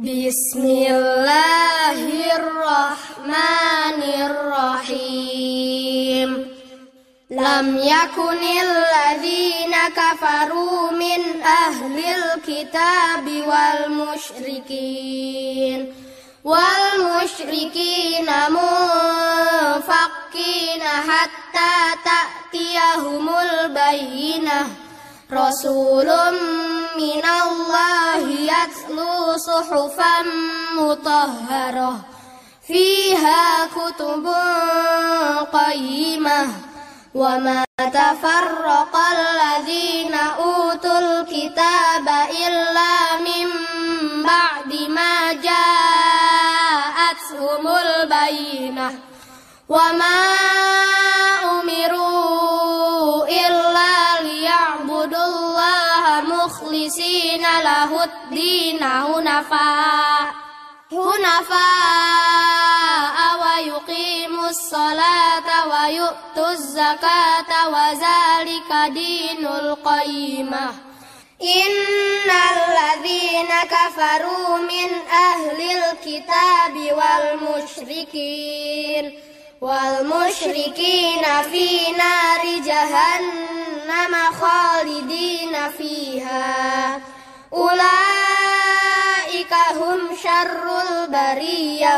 بسم الله الرحمن الرحيم لم يكن الذين كفروا من أهل الكتاب والمشركين والمشركين منفقين حتى تأتيهم البينة رسول من الله يتلو صحفا مطهرة. فيها كتب قيمة. وما تفرق الذين أوتوا الكتاب إلا من بعد ما جاءتهم البينة. وما مخلصين له الدين هنفاء هنفاء ويقيموا الصلاة ويؤتوا الزكاة وذلك دين القيمة. إن الذين كفروا من أهل الكتاب والمشركين والمشركين في نار جهنم. فيها. أولئك هم شر البرية.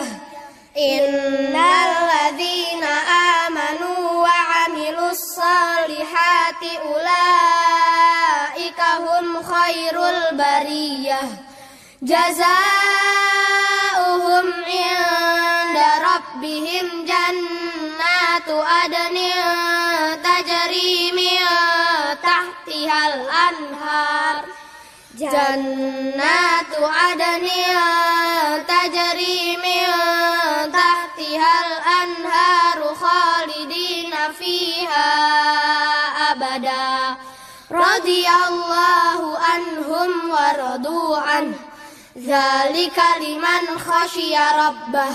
إن الذين آمنوا وعملوا الصالحات أولئك هم خير البرية. جزاؤهم عند ربهم جنات عدن تجري الأنهار جنات عدن تجري من تحتها الأنهار خالدين فيها أبدا رضي الله عنهم ورضوا عنه ذلك لمن خشي ربه